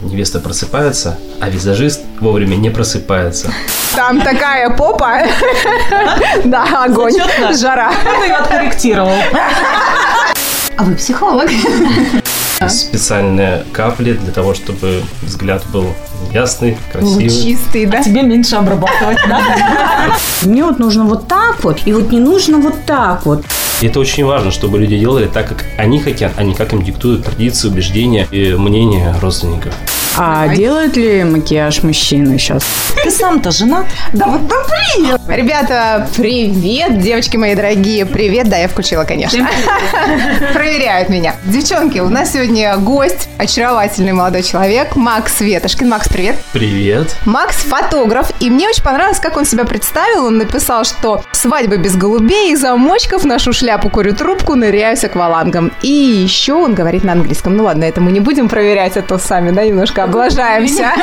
Невеста просыпается, а визажист вовремя не просыпается. Там такая попа. Да, огонь, жара. Кто ее откорректировал? А вы психолог? Специальные капли для того, чтобы взгляд был ясный, красивый. Чистый, да? Тебе меньше обрабатывать, да? Мне вот нужно вот так вот, и вот не нужно вот так вот. И это очень важно, чтобы люди делали так, как они хотят, а не как им диктуют традиции, убеждения и мнения родственников. А делают ли макияж мужчины сейчас? Ты сам-то женат? Да вот да привет! Ребята, привет! Девочки мои дорогие, привет! Да, я включила, конечно. Проверяют меня. Девчонки, у нас сегодня гость, очаровательный молодой человек, Макс Ветошкин. Макс, привет! Привет! Макс фотограф, и мне очень понравилось, как он себя представил. Он написал, что свадьба без голубей и замочков, ношу шляпу, курю трубку, ныряю с аквалангом. И еще он говорит на английском. Ну ладно, это мы не будем проверять, а то сами, да, немножко облажаемся.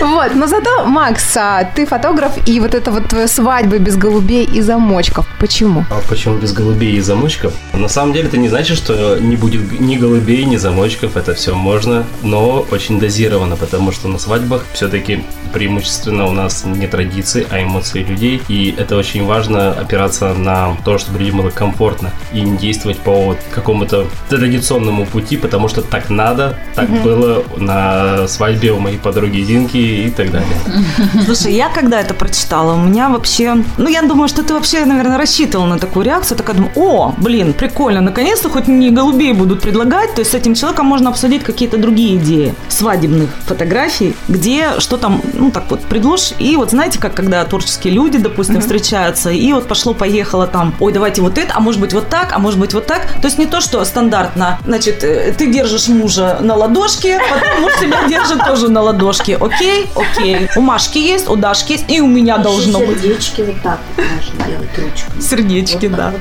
Вот, но зато, Макс, а ты фотограф, и вот это вот твоя свадьба без голубей и замочков. Почему? А почему без голубей и замочков? На самом деле это не значит, что не будет ни голубей, ни замочков. Это все можно, но очень дозировано, потому что на свадьбах все-таки преимущественно у нас не традиции, а эмоции людей. И это очень важно опираться на то, чтобы людям было комфортно и не действовать по вот какому-то традиционному пути, потому что так надо, так было на свадьбе у моей подруги Динки и так далее. Слушай, я когда это прочитала, у меня вообще... Ну, я думаю, что ты вообще, наверное, рассчитывал на такую реакцию. Такая думаю, о, блин, прикольно, наконец-то хоть не голубей будут предлагать. То есть с этим человеком можно обсудить какие-то другие идеи свадебных фотографий, где что там, ну, так вот, предложишь. И вот знаете, как когда творческие люди, допустим, встречаются, и вот пошло-поехало там, ой, давайте вот это, а может быть вот так, а может быть вот так. То есть не то, что стандартно, значит, э, ты держишь мужа на ладошке, потом муж тебя держит тоже на ладошке. Окей, окей. У Машки есть, у Дашки есть, и у меня должно быть. Сердечки вот так вот можно делать ручками. Сердечки, да.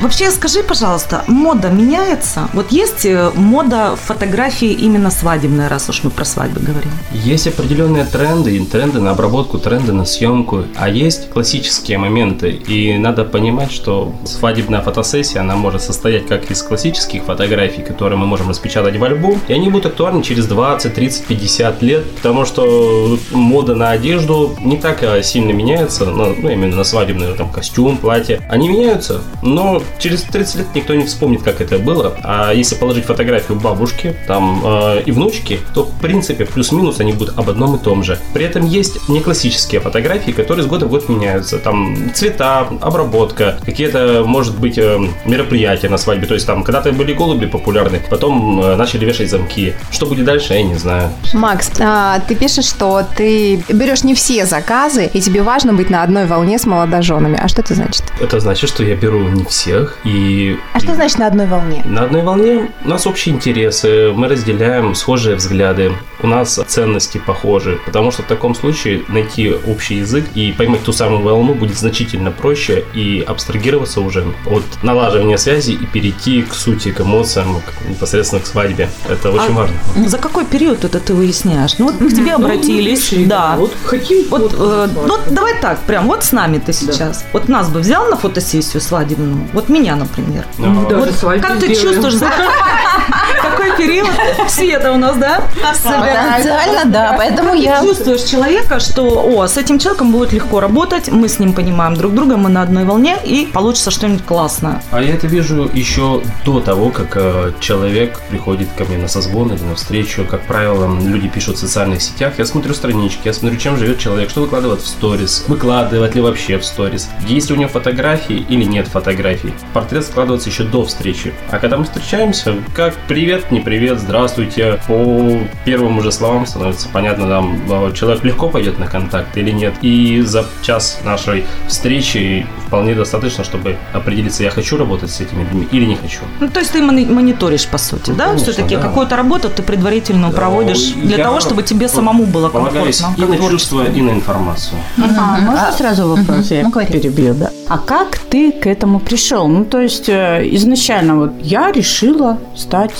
Вообще, скажи, пожалуйста, мода меняется? Вот есть э, мода фотографии именно свадебная, раз уж мы про свадьбы говорим? Есть определенные тренды, и тренды на обработку, тренды на съемку, а есть классические моменты. И надо понимать, что свадебная фотосессия, она может состоять как из классических фотографий, которые мы можем распечатать в альбом, и они будут актуальны через 20, 30, 50 лет, потому что мода на одежду не так э, сильно меняется, ну, именно на свадебный там костюм, платье. Они меняются, но через 30 лет никто не вспомнит, как это было. А если положить фотографию бабушки там э, и внучки, то в принципе плюс-минус они будут об одном и том же. При этом есть не классические фотографии, которые с года в год меняются. Там цвета, обработка, какие-то, может быть, э, мероприятия на свадьбе. То есть там когда-то были голуби популярны, потом э, начали вешать замки. Что будет дальше, я не знаю. Макс, а, ты пишешь, что ты берешь не все заказы, и тебе важно быть на одной волне с молодоженами. А что это значит? Это значит, что я беру не всех и А что значит на одной волне? На одной волне у нас общие интересы, мы разделяем схожие взгляды, у нас ценности похожи, потому что в таком случае найти общий язык и поймать ту самую волну будет значительно проще и абстрагироваться уже от налаживания связи и перейти к сути, к эмоциям, к- непосредственно к свадьбе. Это очень важно. За какой период это ты выясняешь? Ну, вот к тебе обратились, да. Вот хотим. Вот, э, ну, давай так, прям вот с нами ты сейчас. Вот нас бы взял на фотосессию свадебную, вот меня, например. Вот как ты чувствуешь, за какой период? Света у нас, да? Потенциально, да, поэтому я... Ты чувствуешь человека, что, о, с этим человеком будет легко работать, мы с ним понимаем друг друга, мы на одной волне, и получится что-нибудь классное. А я это вижу еще до того, как э, человек приходит ко мне на созвон или на встречу. Как правило, люди пишут в социальных сетях. Я смотрю странички, я смотрю, чем живет человек, что выкладывает в сторис, выкладывает ли вообще в сторис, есть ли у него фотографии или нет фотографий. Портрет складывается еще до встречи. А когда мы встречаемся, как привет, не привет, здравствуйте, по первым уже словам становится понятно, там э, человек легко пойдет на контакт или нет. И за час нашей встречи вполне достаточно, чтобы определиться, я хочу работать с этими людьми или не хочу. Ну, то есть ты мони- мониторишь, по сути, Ну, да? конечно, Все-таки да. какую-то работу ты предварительно проводишь для того, чтобы тебе самому было комфортно. и на чувства, и на информацию. А, можно сразу вопрос? Я Ну, говори. перебью, да. А как ты к этому пришел? Ну, то есть, э, изначально вот я решила стать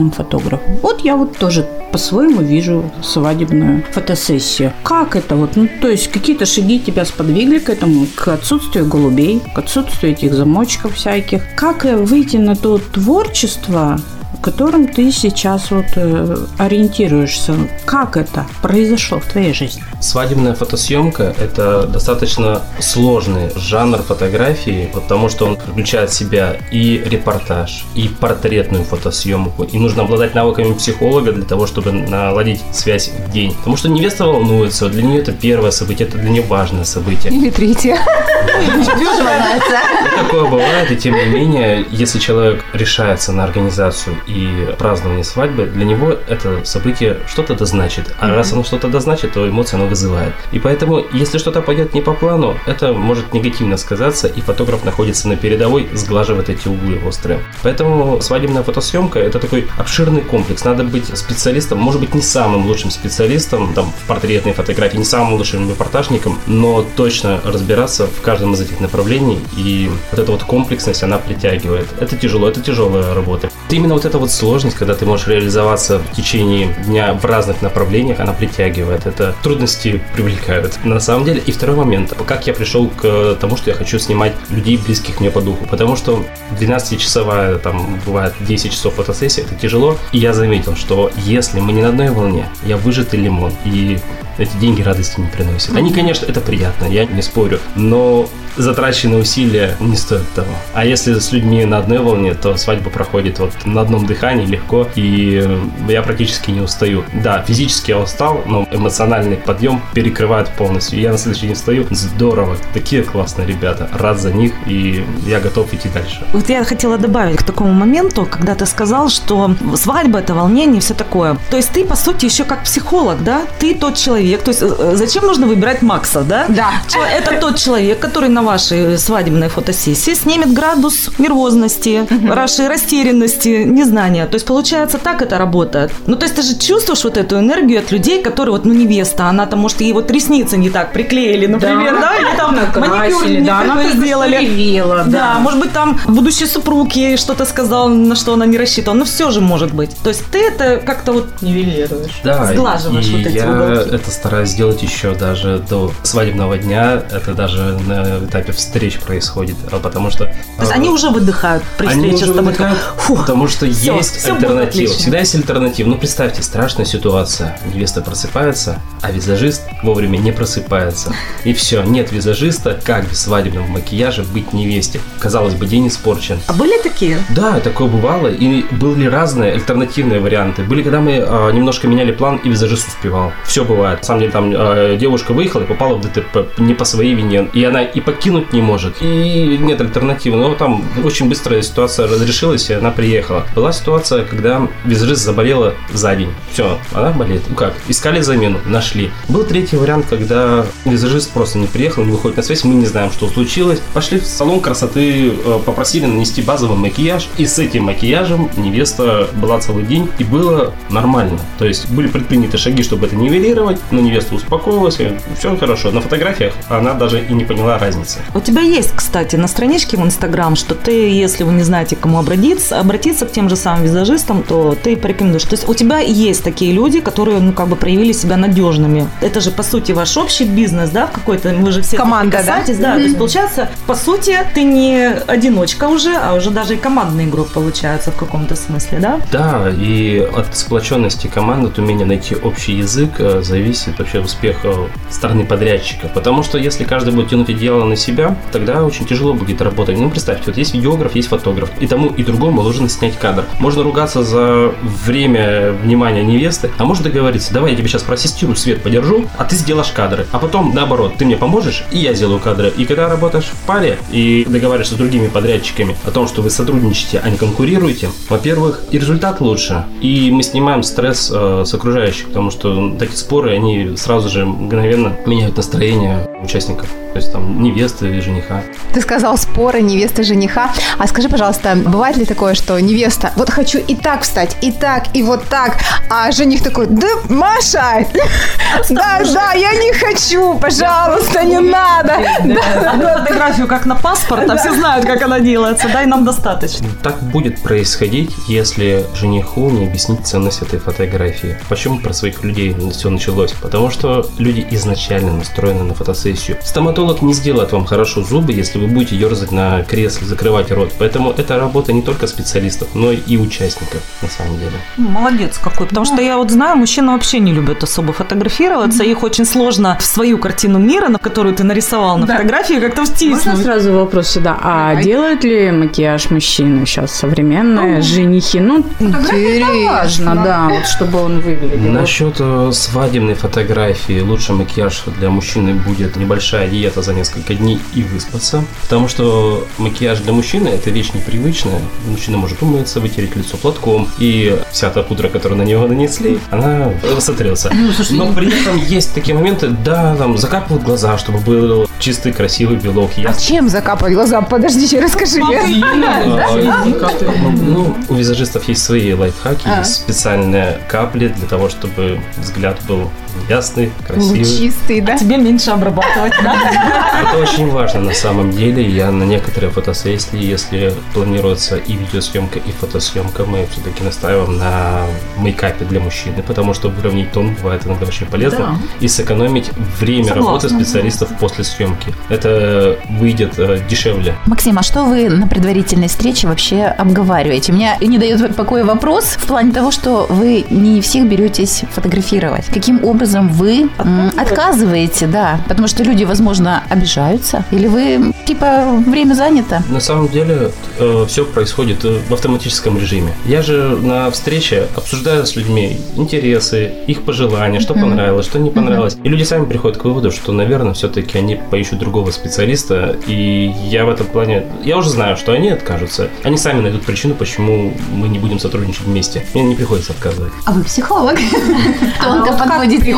свадебным фотографом. Вот я вот тоже по-своему вижу свадебную фотосессию. Как это вот? Ну, то есть, какие-то шаги тебя сподвигли к этому? К отсутствию голубей, к отсутствию этих замочков всяких. Как э, выйти на то творчество, которым ты сейчас вот э, ориентируешься. Как это произошло в твоей жизни? Свадебная фотосъемка – это достаточно сложный жанр фотографии, потому что он включает в себя и репортаж, и портретную фотосъемку. И нужно обладать навыками психолога для того, чтобы наладить связь в день. Потому что невеста волнуется, для нее это первое событие, это для нее важное событие. Или третье. И такое бывает, и тем не менее, если человек решается на организацию и празднование свадьбы, для него это событие что-то да значит. А раз оно что-то да значит, то эмоции оно вызывает. И поэтому, если что-то пойдет не по плану, это может негативно сказаться, и фотограф находится на передовой, сглаживает эти углы острые. Поэтому свадебная фотосъемка – это такой обширный комплекс. Надо быть специалистом, может быть, не самым лучшим специалистом там, в портретной фотографии, не самым лучшим репортажником, но точно разбираться в каждом из этих направлений. И вот эта вот комплексность, она притягивает. Это тяжело, это тяжелая работа. Именно вот эта вот сложность, когда ты можешь реализоваться в течение дня в разных направлениях, она притягивает. Это трудности привлекают. На самом деле, и второй момент. Как я пришел к тому, что я хочу снимать людей, близких мне по духу. Потому что 12-часовая, там, бывает 10 часов фотосессия, это тяжело. И я заметил, что если мы не на одной волне, я выжатый лимон. И эти деньги радости не приносят. Они, конечно, это приятно, я не спорю, но затраченные усилия не стоят того. А если с людьми на одной волне, то свадьба проходит вот на одном дыхании легко, и я практически не устаю. Да, физически я устал, но эмоциональный подъем перекрывает полностью. И я на следующий день встаю, здорово, такие классные ребята, рад за них, и я готов идти дальше. Вот я хотела добавить к такому моменту, когда ты сказал, что свадьба это волнение, все такое. То есть ты, по сути, еще как психолог, да? Ты тот человек, то есть э, зачем нужно выбирать Макса, да? Да. Это тот человек, который на вашей свадебной фотосессии снимет градус нервозности, вашей растерянности, незнания. То есть получается так это работает. Ну то есть ты же чувствуешь вот эту энергию от людей, которые вот, ну невеста, она там, может, ей вот ресницы не так приклеили, например, да, или там маникюр не да, она сделали. Да, да. может быть, там будущий супруг ей что-то сказал, на что она не рассчитывала. Но все же может быть. То есть ты это как-то вот нивелируешь. Да, Сглаживаешь и вот эти я уголки. это стараюсь сделать еще даже до свадебного дня. Это даже на этапе встреч происходит, а потому что... То есть а, они уже выдыхают при встрече с тобой. выдыхают, Фу, потому что всё, есть будет альтернатива. Всегда есть альтернатива. Ну, представьте, страшная ситуация. Невеста просыпается, а визажист вовремя не просыпается. И все, нет визажиста, как без свадебного макияжа быть невесте. Казалось бы, день испорчен. А были такие? Да, такое бывало. И были разные альтернативные варианты. Были, когда мы а, немножко меняли план, и визажист успевал. Все бывает. На самом деле, там а, девушка выехала и попала в ДТП не по своей вине. И она и покинуть не может. И нет альтернативы. Но там очень быстро ситуация разрешилась, и она приехала. Была ситуация, когда визажист заболела за день. Все, она болеет. Ну как? Искали замену, нашли. Был третий вариант, когда визажист просто не приехал, не выходит на связь, мы не знаем, что случилось. Пошли в салон красоты, э, попросили нанести базовый макияж, и с этим макияжем невеста была целый день, и было нормально. То есть были предприняты шаги, чтобы это нивелировать, но невеста успокоилась, и все хорошо. На фотографиях она даже и не поняла разницы. У тебя есть, кстати, на страничке в Инстаграм, что ты, если вы не знаете, к кому обратиться, обратиться к тем же самым визажистам, то ты порекомендуешь. То есть у тебя есть такие люди, которые, ну, как бы проявили себя надежными. Это же, по сути, ваш общий бизнес, да, в какой-то, вы же все Команда, да? да? То есть, получается, по сути, ты не одиночка уже, а уже даже и командный игрок получается в каком-то смысле, да? Да, и от сплоченности команды, от умения найти общий язык э, зависит вообще успех стороны подрядчика. Потому что если каждый будет тянуть одеяло на себя, тогда очень тяжело будет работать. Ну, представьте, вот есть видеограф, есть фотограф. И тому, и другому нужно снять кадр. Можно ругаться за время внимания невесты, а можно договориться, давай я тебе сейчас проассистирую, свет подержу, а ты сделаешь кадры. А потом, наоборот, ты мне поможешь, и я сделаю кадры. И когда работаешь в паре и договариваешься с другими подрядчиками о том, что вы сотрудничаете, а не конкурируете, во-первых, и результат лучше, и мы снимаем стресс э, с окружающих, потому что такие споры, они сразу же мгновенно меняют настроение участников. То есть там невесты и жениха. Ты сказал споры невесты жениха. А скажи, пожалуйста, бывает ли такое, что невеста, вот хочу и так встать, и так, и вот так, а жених такой, да, Маша, да, да, я не хочу, пожалуйста, не надо. Одну фотографию как на паспорт, а все знают, как она делается, дай нам достаточно. Так будет происходить, если жениху не объяснить ценность этой фотографии. Почему про своих людей все началось? Потому что люди изначально настроены на фотосессию. Стоматолог не сделает вам хорошо зубы, если вы будете ерзать на кресле, закрывать рот. Поэтому это работа не только специалистов, но и участников, на самом деле. Молодец какой, потому что я вот знаю, мужчины вообще не любят особо фотографироваться, их очень сложно в свою картину мира, на которую ты нарисовал на фотографии, как-то Можно втиснуть. сразу вопрос сюда? А Давай. делают ли макияж мужчины сейчас современные женихи? Ну, это важно, да, вот чтобы он выглядел. Насчет э, свадебной фотографии лучший макияж для мужчины будет небольшая диета за несколько дней и выспаться. Потому что макияж для мужчины это вещь непривычная. Мужчина может умыться, вытереть лицо платком. И вся та пудра, которую на него нанесли, она сотрется. Но при этом есть такие моменты, да, там закапывают глаза, чтобы был чистый, красивый белок. А чем закапывать глаза? Подождите, расскажи мне. А, Ну, у визажистов есть свои лайфхаки, А. специальные капли для того, чтобы взгляд был ясный, красивый. Чистый, да? Тебе меньше обрабатывать, да? Это очень важно на самом деле. Я на некоторые фотосессии, если планируется и видеосъемка, и фотосъемка, мы все-таки настаиваем на мейкапе для мужчины, потому что выровнять тон бывает иногда очень полезно. И сэкономить время работы специалистов после съемки. Это выйдет э, дешевле. Максим, а что вы на предварительной встрече вообще обговариваете? Меня не дает покоя вопрос в плане того, что вы не всех беретесь фотографировать. Каким образом вы м, отказываете, да? Потому что люди, возможно, обижаются. Или вы, типа, время занято? На самом деле все происходит э, в автоматическом режиме. Я же на встрече обсуждаю с людьми интересы, их пожелания, что понравилось, что не понравилось. И люди сами приходят к выводу, что, наверное, все-таки они поищут другого специалиста. И я в этом плане, я уже знаю, что они откажутся. Они сами найдут причину, почему мы не будем сотрудничать вместе. Мне не приходится отказывать. А вы психолог? Тонко Как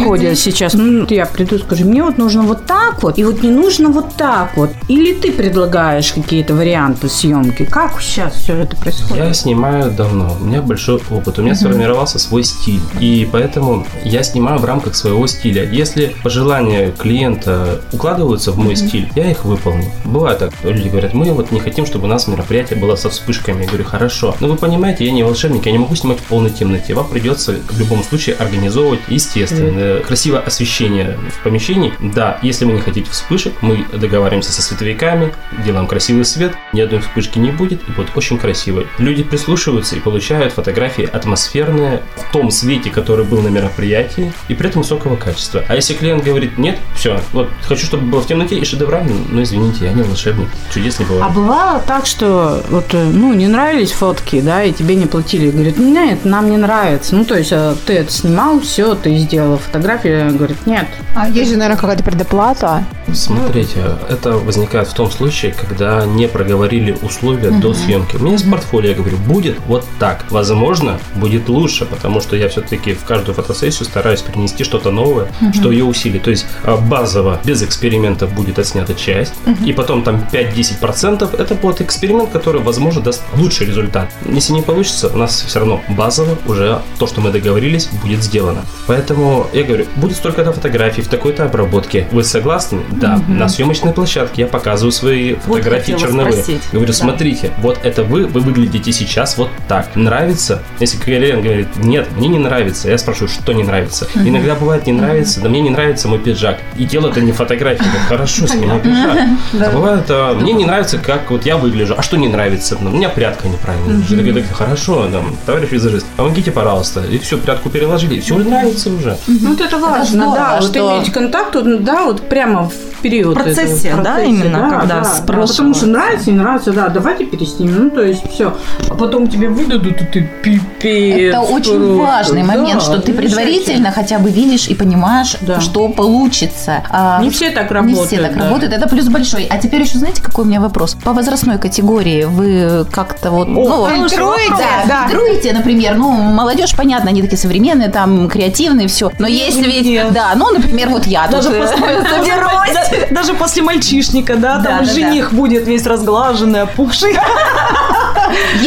приходят сейчас? Ну, я приду, скажи, мне вот нужно вот так вот, и вот не нужно вот так вот. Или ты предлагаешь какие-то варианты съемки? Как сейчас все это происходит? Я снимаю давно, у меня большой опыт, у меня сформировался свой стиль, и поэтому я снимаю в рамках своего стиля. Если пожелания клиента укладываются в мой стиль, я их выполню. Бывает так, люди говорят, мы вот не хотим, чтобы у нас мероприятие было со вспышками. Я говорю, хорошо, но вы понимаете, я не волшебник, я не могу снимать в полной темноте. Вам придется в любом случае организовывать естественное, красивое освещение в помещении. Да, если вы не хотите вспышек, мы договариваемся со световиками, делаем красивый свет, ни одной вспышки не будет, и будет очень красиво. Люди прислушиваются и получают фотографии атмосферные в том свете, который был на мероприятии, и при этом высокого качества. А если клиент говорит, нет, все, вот хочу, чтобы было в темноте и шедеврально, ну извините, я не волшебник, чудес не А бывает. бывало так, что вот, э, ну, не нравились фотки, да, и тебе не платили. Говорит, нет, нам не нравится. Ну, то есть, э, ты это снимал, все, ты сделал фотографию. Говорит, нет. А есть же, наверное, какая-то предоплата. Смотрите, это возникает в том случае, когда не проговорили условия до съемки. У меня есть портфолио, я говорю, будет вот так. Возможно, будет лучше, потому что я все-таки в каждую фотосессию стараюсь принести что-то новое, что ее усилит. То есть а, базово, без экспериментов будет отснята часть, и потом там 5-10% это будет эксперимент, который, возможно, даст лучший результат. Если не получится, у нас все равно базово уже то, что мы договорились, будет сделано. Поэтому я говорю, будет столько-то фотографий в такой-то обработке. Вы согласны? Да. На съемочной площадке я показываю свои фотографии черновые. спросить. Говорю, Да. смотрите, вот это вы, вы выглядите сейчас вот так. Нравится? Если клиент говорит, нет, мне не нравится, я спрашиваю, что не нравится. Иногда бывает не нравится, да мне не нравится мой пиджак. И дело это не фотография, говорю, хорошо, с меня пиджак. А бывает, а, мне не нравится, как вот я выгляжу. А что не нравится? Ну, у меня прядка неправильная. Я говорю, хорошо, там, товарищ визажист, помогите, пожалуйста. И все, прядку переложили, все нравится уже. Ну, вот это важно, здорово, да, вот что- иметь контакт, вот, да, вот прямо в период. В процессе, этого, в да, именно, когда да, спрашивают. Потому что нравится, не нравится, да, давайте переснимем, ну, то есть все. А потом тебе выдадут, и ты пипец. Это очень важный момент, Да, что ты замечательно. предварительно хотя бы видишь и понимаешь, Да. что получится. А, Не все так Не работают. все так да. работают, это плюс большой. А теперь еще знаете, какой у меня вопрос? По возрастной категории вы как-то вот... ну, фильтруете, да, да. фильтруете, например, ну, молодежь, понятно, они такие современные, там, креативные, все. Но если ведь... Нет. Да, ну, например, вот я Даже тут, после, соберусь. да- даже после мальчишника, да, Да, там да, жених будет весь разглаженный, опухший.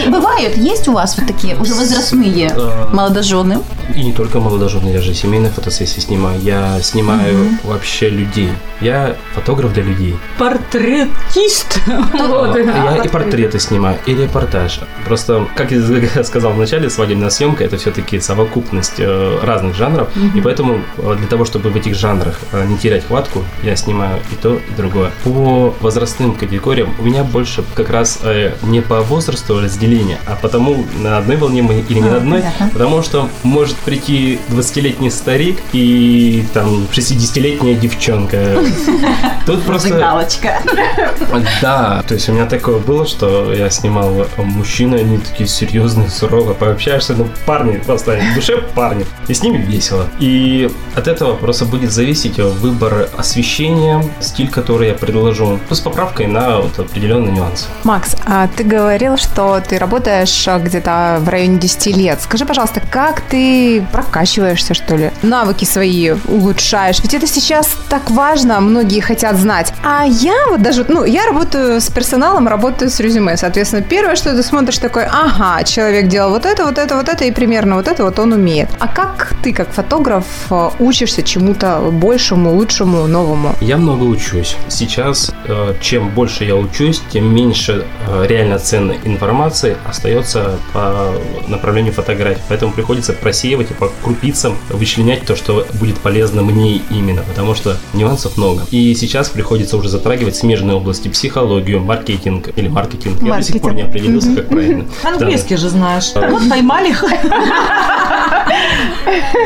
Бывают, есть у вас вот такие уже возрастные Э, молодожены? И не только молодожены, я же семейные фотосессии снимаю. Я снимаю вообще людей. Я фотограф для людей. Портретист. Вот. Я и портреты снимаю, и репортаж. Просто, как я сказал в начале, свадебная съемка это все-таки совокупность э, разных жанров. И поэтому э, для того, чтобы в этих жанрах э, не терять хватку, я снимаю и то, и другое. По возрастным категориям у меня больше как раз не по возрасту разделения, а потому на одной волне мы или не на одной. Потому что может прийти 20-летний старик и там 60-летняя девчонка. Тут просто... Галочка. Да, то есть у меня такое было, что я снимал э, мужчины, они такие серьезные, суровые, пообщаешься, ну, парни, просто в душе парни, и с ними весело. И от этого просто будет зависеть выбор освещения, стиль, который я предложу, с поправкой на вот определенные нюансы. Макс, а ты говорил, что ты работаешь а, где-то в районе 10 лет. Скажи, пожалуйста, как ты прокачиваешься, что ли? Навыки свои улучшаешь? Ведь это сейчас так важно, многие хотят знать. А я вот даже, ну, я работаю с персоналом, работаю с резюме. Соответственно, первое, что ты смотришь, такой, ага, человек делал вот это, вот это, вот это, и примерно вот это вот он умеет. А как ты, как фотограф, а, учишься чему-то большему, лучшему, новому? Я много учусь. Сейчас, э, чем больше я учусь, тем меньше э, реально ценной информации остается по направлению фотографии. Поэтому приходится просеивать и по крупицам вычленять то, что будет полезно мне именно, потому что нюансов много. И сейчас приходится уже затрагивать смежные области, психологию, маркетинг или маркетинг. Я до сих пор не определился, как правильно. Английский же знаешь. Вот поймали.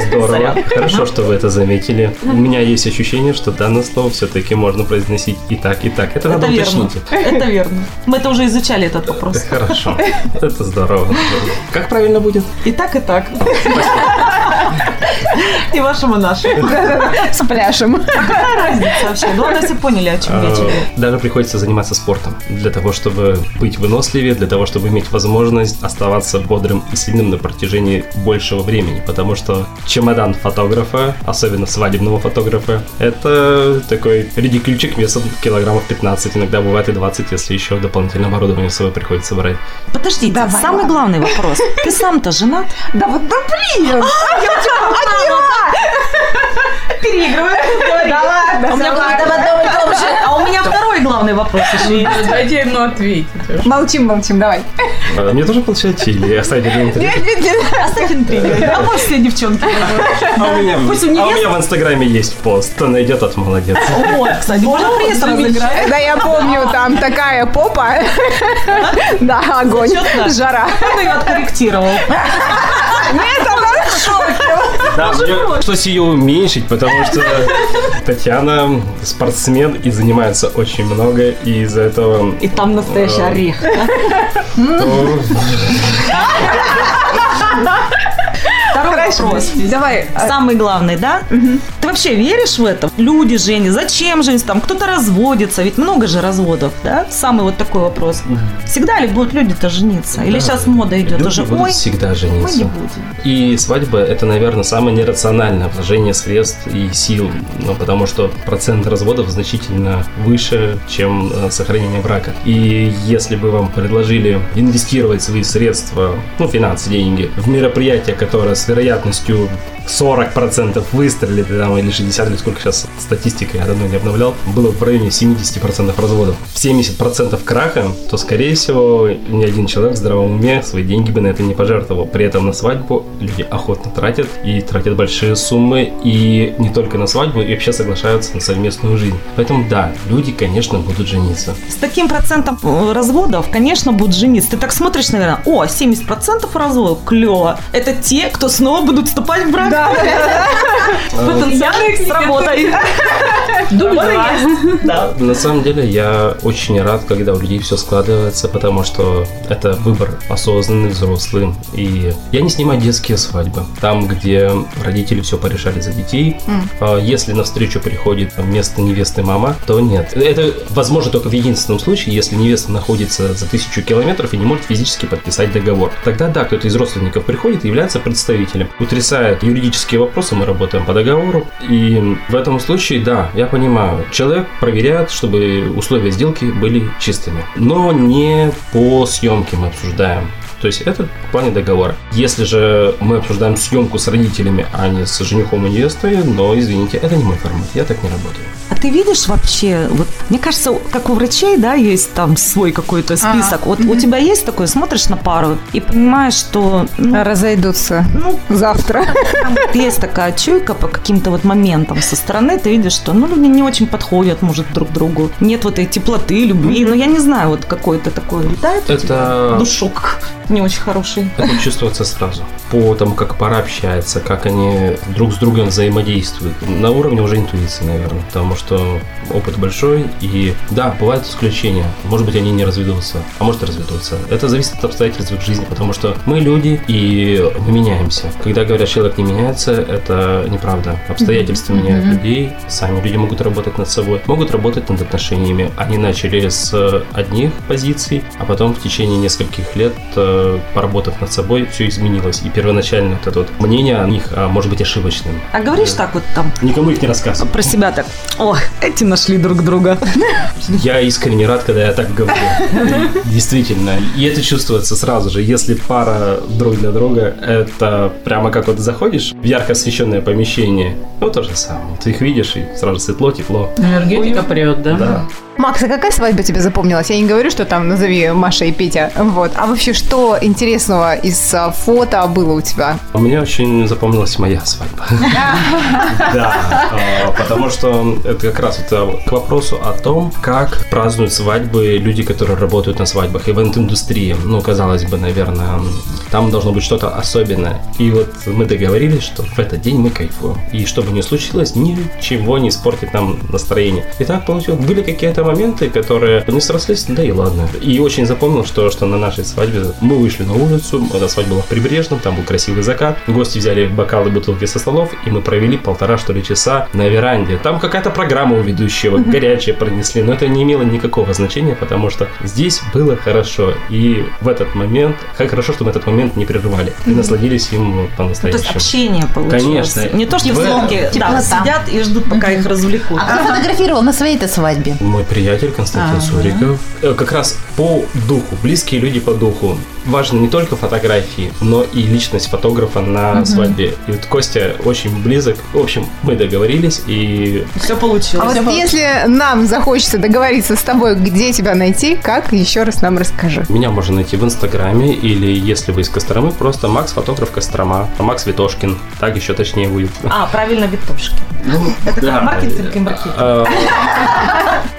Здорово. Хорошо, что вы это заметили. У меня есть ощущение, что данное слово все-таки можно произносить и так, и так. Это, Это надо верно. уточнить. Это верно. Мы это уже изучали этот вопрос. Хорошо. Это здорово. Как правильно будет? И так, и так. И вашему, и нашему. С пляшем. Какая разница вообще? Главное, все поняли, о чем речь. Даже приходится заниматься спортом для того, чтобы быть выносливее, для того, чтобы иметь возможность оставаться бодрым и сильным на протяжении большего времени, потому что чемодан фотографа, особенно свадебного фотографа, это такой редикюльчик весом килограммов 15, иногда бывает и 20, если еще дополнительное оборудование с собой приходится брать. Подожди, Давай, самый главный вопрос. Ты сам-то женат? Да вот, да блин! Переигрываю. Да ладно, А у меня А у меня второй главный вопрос еще есть. Дайте ему ответить. Молчим, молчим, давай. А, Мне тоже получать или оставить это интригу? Нет, нет, нет. Оставь интригой. А пусть все девчонки. А у меня, а меня в инстаграме есть пост, кто найдет, тот молодец. Вот, кстати, можно пресс разыграть. Да я помню, там такая попа. Да, огонь, жара. Кто ее откорректировал? Нет, шоке. Да, мне пришлось ее уменьшить, потому что Татьяна спортсмен и занимается очень много, и из-за этого... И там настоящий Э, орех. Вопрос. Давай. а, Самый главный, да? Ты вообще веришь в это? Люди женятся. Зачем женятся? Там кто-то разводится. Ведь много же разводов, да? Самый вот такой вопрос. Всегда ли будут люди-то жениться? Или Да. сейчас мода идет люди уже? будут Ой, всегда мы жениться. не будем. И свадьба – это, наверное, самое нерациональное вложение средств и сил, ну, потому что процент разводов значительно выше, чем э, сохранение брака. И если бы вам предложили инвестировать свои средства, ну, финансы, деньги, в мероприятие, которое с вероятностью вероятностью 40% выстрелит, там, или 60, или сколько сейчас статистика, я давно не обновлял, было в районе 70% разводов. В 70% краха, то, скорее всего, ни один человек в здравом уме свои деньги бы на это не пожертвовал. При этом на свадьбу люди охотно тратят и тратят большие суммы, и не только на свадьбу, и вообще соглашаются на совместную жизнь. Поэтому да, люди, конечно, будут жениться. С таким процентом э, разводов, конечно, будут жениться. Ты так смотришь, наверное, о, 70% разводов, клево. Это те, кто снова будут вступать в брак. Потенциал с работой. Дубль. Да. На самом деле я очень рад, когда у людей все складывается, потому что это выбор осознанный, взрослый. И я не снимаю детские свадьбы. Там, где родители все порешали за детей. А Если навстречу приходит вместо невесты мама, то нет. Это возможно только в единственном случае, если невеста находится за тысячу километров и не может физически подписать договор. Тогда да, кто-то из родственников приходит и является представителем. Утрясает юридические вопросы, мы работаем по договору. И в этом случае, да, я понимаю, человек проверяет, чтобы условия сделки были чистыми. Но не по съемке мы обсуждаем. То есть это в плане договора. Если же мы обсуждаем съемку с родителями, а не с женихом и невестой, но, извините, это не мой формат, я так не работаю. А ты видишь вообще, вот мне кажется, как у врачей, да, есть там свой какой-то список. Вот у тебя есть такой, смотришь на пару и понимаешь, что ну, Разойдутся ну, завтра. там вот есть такая чуйка по каким-то вот моментам со стороны, ты видишь, что ну люди не очень подходят, может, друг другу. Нет вот этой теплоты, любви. Ну, я не знаю, вот какой-то такой летает Это- душок не очень хороший. Это чувствуется сразу. По тому, как пара общается, как они друг с другом взаимодействуют. На уровне уже интуиции, наверное. Потому что опыт большой. И да, бывают исключения. Может быть, они не разведутся, а может и разведутся. Это зависит от обстоятельств их жизни. Потому что мы люди, и мы меняемся. Когда говорят, человек не меняется, это неправда. Обстоятельства меняют людей. Сами люди могут работать над собой. Могут работать над отношениями. Они начали с одних позиций, а потом в течение нескольких лет, э, поработав над собой, все изменилось. И первоначально вот это вот мнение о них а, может быть ошибочным. А говоришь так вот там Никому их не рассказывай. про себя так, о, эти нашли друг друга. Я искренне рад, когда я так говорю. Действительно. И это чувствуется сразу же. Если пара друг для друга, это прямо как вот заходишь в ярко освещенное помещение, ну то же самое. Ты их видишь, и сразу светло, тепло. Энергетика прет, да? Да. Макс, а какая свадьба тебе запомнилась? Я не говорю, что там назови Маша и Петя. Вот. А вообще, что интересного из а, фото было у тебя? Мне очень запомнилась моя свадьба. Да, а, потому что это как раз к вопросу о том, как празднуют свадьбы люди, которые работают на свадьбах. Ивент-индустрия, ну, казалось бы, наверное, там должно быть что-то особенное. И вот мы договорились, что в этот день мы кайфуем. И что бы ни случилось, ничего не испортит нам настроение. И так получилось. Были какие-то моменты, которые не срослись, да и ладно. И очень запомнил, что, что на нашей свадьбе мы вышли на улицу, эта свадьба была в Прибрежном, там был красивый закат, гости взяли бокалы, бутылки со столов, и мы провели полтора, что ли, часа на веранде. Там какая-то программа у ведущего, горячее пронесли, но это не имело никакого значения, потому что здесь было хорошо. И в этот момент, как хорошо, что мы этот момент не прерывали, и насладились им Ну, то есть по-настоящему. общение получилось. Конечно. Не то, что в В этом. слонге да, сидят и ждут, пока их развлекут. А кто фотографировал на своей-то свадьбе? Мой приятель Константин Ага. Суриков. Э, Как раз по духу, близкие люди по духу. Важно не только фотографии, но и личность фотографа на свадьбе. И вот Костя очень близок. В общем, мы договорились, и Все А получилось. вот если нам захочется договориться с тобой, где тебя найти, как, еще раз нам расскажи. меня можно найти в Инстаграме, или если вы из Костромы, просто Макс Фотограф Кострома, Макс Витошкин. Так еще точнее будет. А, правильно, Витошки. Это да. как маркетинг и маркетинг. А,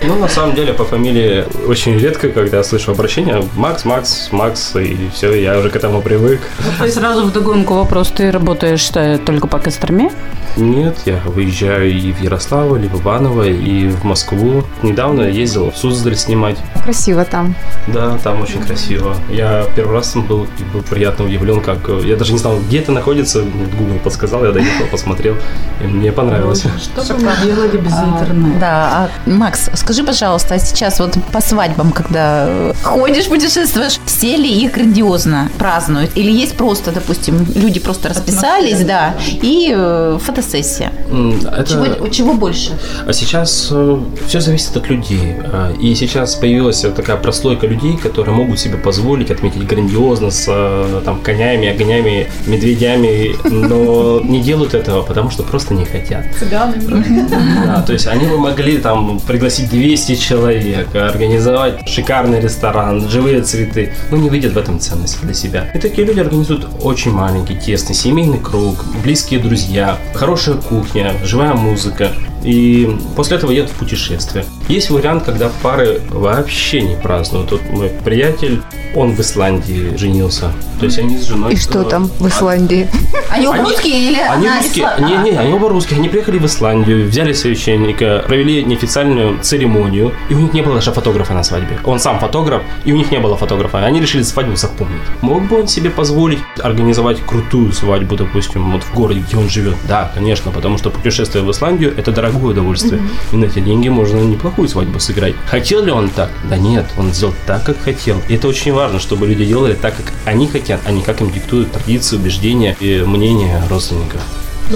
Ну, на самом деле, по фамилии очень редко, когда слышу обращение Макс, Макс, Макс, и все, я уже к этому привык. То есть сразу вдогонку вопрос, ты работаешь э, только по Костроме? Нет, я выезжаю и в Ярославль, и в Иваново, и в Москву. Недавно ездил в Суздаль снимать. Красиво там. Да, там очень красиво. Я первый раз там был и был приятно удивлен, как... э, Я даже не знал, где это находится. Google подсказал, я доехал, посмотрел, и мне понравилось. Что бы мы делали без интернета? Да, а, Макс, скажи, пожалуйста, а сейчас вот по свадьбам, когда э, ходишь, путешествуешь, все ли их грандиозно празднуют? Или есть просто, допустим, люди просто расписались, да, и э, фотосессия? Это... Чего, чего больше? А сейчас все зависит от людей. А, И сейчас появилась такая прослойка людей, которые могут себе позволить отметить грандиозно с э, там, конями, огнями, медведями, но не делают этого, потому что просто не хотят. Да, то есть они бы могли там пригласить 200 человек, организовать шикарный ресторан, живые цветы, но не видят в этом ценности для себя. И такие люди организуют очень маленький, тесный семейный круг, близкие друзья, хорошая кухня, живая музыка. И после этого едут в путешествие. Есть вариант, когда пары вообще не празднуют. Вот мой приятель, он в Исландии женился. То есть они с женой... И что там в Исландии? Они, Они- русские или Они русские, исла- не, не, они оба русские, они приехали в Исландию, взяли священника, провели неофициальную церемонию, и у них не было даже фотографа на свадьбе. Он сам фотограф, и у них не было фотографа. Они решили свадьбу запомнить. Мог бы он себе позволить организовать крутую свадьбу, допустим, вот в городе, где он живет? Да, конечно, потому что путешествие в Исландию – это дорогое удовольствие. И на эти деньги можно неплохую свадьбу сыграть. Хотел ли он так? Да нет, он сделал так, как хотел. И это очень важно, чтобы люди делали так, как они хотят, а не как им диктуют традиции, убеждения и мнения родственников.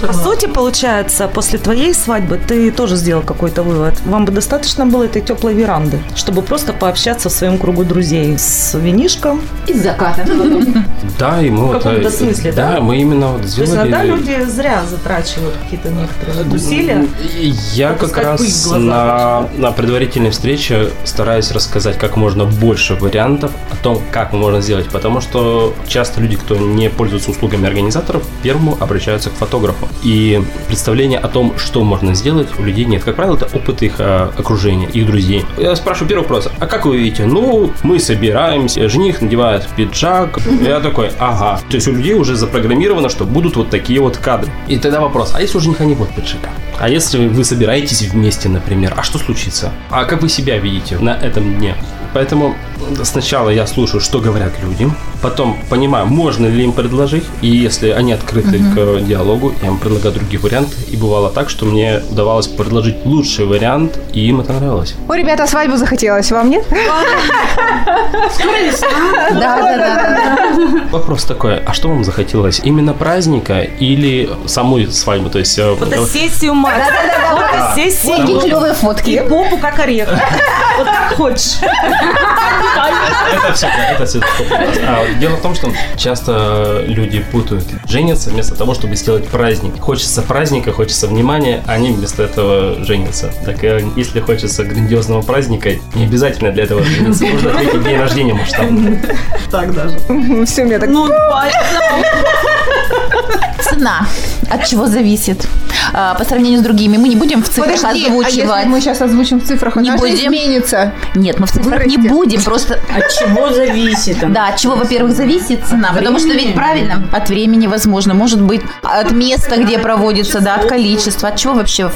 По сути, получается, после твоей свадьбы ты тоже сделал какой-то вывод. Вам бы достаточно было этой теплой веранды, чтобы просто пообщаться в своем кругу друзей с винишком. Из заката. Да, и мы В вот... каком-то э, смысле, да? да? мы именно вот То есть сделали... иногда люди зря затрачивают какие-то некоторые усилия. Я как в раз на, на предварительной встрече стараюсь рассказать как можно больше вариантов о том, как можно сделать, потому что часто люди, кто не пользуются услугами организаторов, первому обращаются к фотографу. И представление о том, что можно сделать, у людей нет. Как правило, это опыт их э, окружения, их друзей. Я спрашиваю первый вопрос, а как вы видите? Ну, мы собираемся, жених надевает пиджак. Я такой, ага. То есть у людей уже запрограммировано, что будут вот такие вот кадры. И тогда вопрос, а если у жениха не будет пиджака? А если вы собираетесь вместе, например, а что случится? А как вы себя видите на этом дне? Поэтому сначала я слушаю, что говорят люди, потом понимаю, можно ли им предложить, и если они открыты к диалогу, я им предлагаю другие варианты. И бывало так, что мне удавалось предложить лучший вариант, и им это нравилось. О, ребята, свадьбу захотелось, вам нет? Да, да, да. Вопрос такой, а что вам захотелось? Именно праздника или самой свадьбы? То есть э, Фотосессию мать. Фотосессию. Какие И фотки? попу как орех. Вот как хочешь. Это все, это все. А, дело в том, что часто люди путают. Женятся вместо того, чтобы сделать праздник. Хочется праздника, хочется внимания, они вместо этого женятся. Так э, если хочется грандиозного праздника, не обязательно для этого жениться. Можно отметить день рождения масштабный. Так даже. Все, мне так... Ну. Цена. От чего зависит? А, По сравнению с другими. Мы не будем в цифрах Подожди, а если озвучивать. мы сейчас озвучим в цифрах, Не будем. изменится. Нет, мы в цифрах не Вырасти. будем. Просто От чего зависит? она? Да, от чего, во-первых, зависит цена, потому что ведь правильно, от времени, возможно, может быть, от места, где проводится, да, от количества, от чего вообще,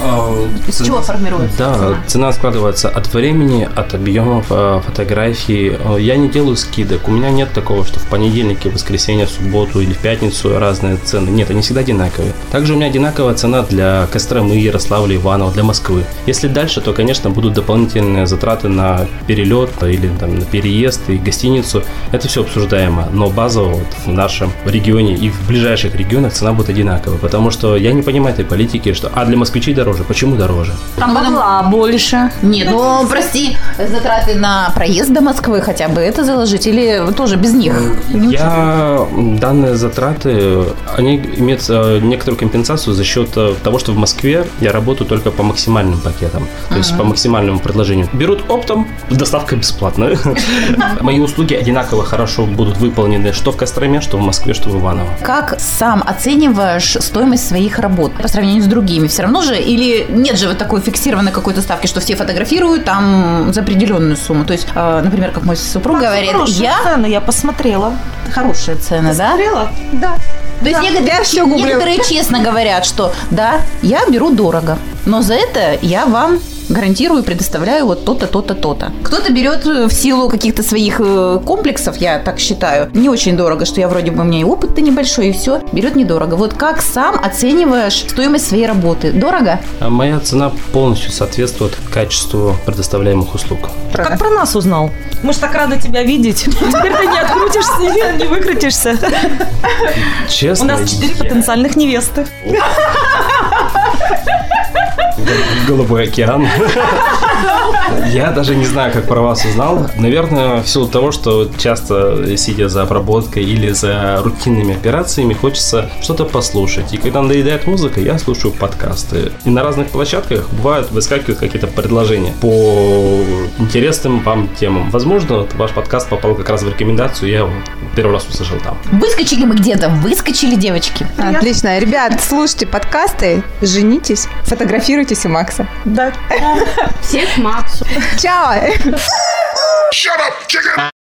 из чего формируется Да, цена? цена складывается от времени, от объемов э, фотографий. Э, Я не делаю скидок. У меня нет такого, что в понедельник, и воскресенье, субботу или в пятницу разные цены. Нет, они всегда одинаковые. Также у меня одинаковая цена для Костромы, Ярославля, Иванова, для Москвы. Если дальше, то, конечно, будут дополнительные затраты на перелет или там, на переезд и гостиницу. Это все обсуждаемо. Но базово вот в нашем регионе и в ближайших регионах цена будет одинаковая. Потому что я не понимаю этой политики, что а для москвичей дороже. Почему дороже? Там бабла больше. Нет, ну, прости, затраты на проезд до Москвы хотя бы это заложить или тоже без них? Не Я данные затраты, они имеют э, некоторую компенсацию за счет э, того, что в Москве я работаю только по максимальным пакетам, то есть по максимальному предложению. Берут оптом, доставка бесплатная. Мои услуги одинаково хорошо будут выполнены что в Костроме, что в Москве, что в Иваново. Как сам оцениваешь стоимость своих работ по сравнению с другими? Все равно же? Или нет же вот такой фиксированной какой-то ставки, что все фотографируют там за определенную сумму? То есть, э, например, как мой супруг говорит, Хорошие я... цены, я посмотрела. Хорошие цены, да? Смотрела? Да. То есть Да, некоторые, я гуглю. некоторые честно говорят, что да, я беру дорого, но за это я вам гарантирую, предоставляю вот то-то, то-то, то-то. Кто-то берет э, в силу каких-то своих э, комплексов, я так считаю, не очень дорого, что я вроде бы у меня и опыт-то небольшой, и все, берет недорого. Вот как сам оцениваешь стоимость своей работы? Дорого? А моя цена полностью соответствует качеству предоставляемых услуг. Как про нас узнал? Мы ж так рады тебя видеть. Теперь ты не открутишься, не, не выкрутишься. У Честно, нас четыре потенциальных невесты. Голубой океан. Я даже не знаю, как про вас узнал. Наверное, в силу того, что часто, сидя за обработкой или за рутинными операциями, хочется что-то послушать. И когда надоедает музыка, я слушаю подкасты. И на разных площадках бывают выскакивают какие-то предложения по интересным вам темам. Возможно, вот ваш подкаст попал как раз в рекомендацию, я его первый раз услышал там. Выскочили мы где-то, выскочили девочки. Отлично. Ребят, слушайте подкасты, женитесь, фотографируйтесь у Макса. Да. Всех Максу. Shut up, chicken.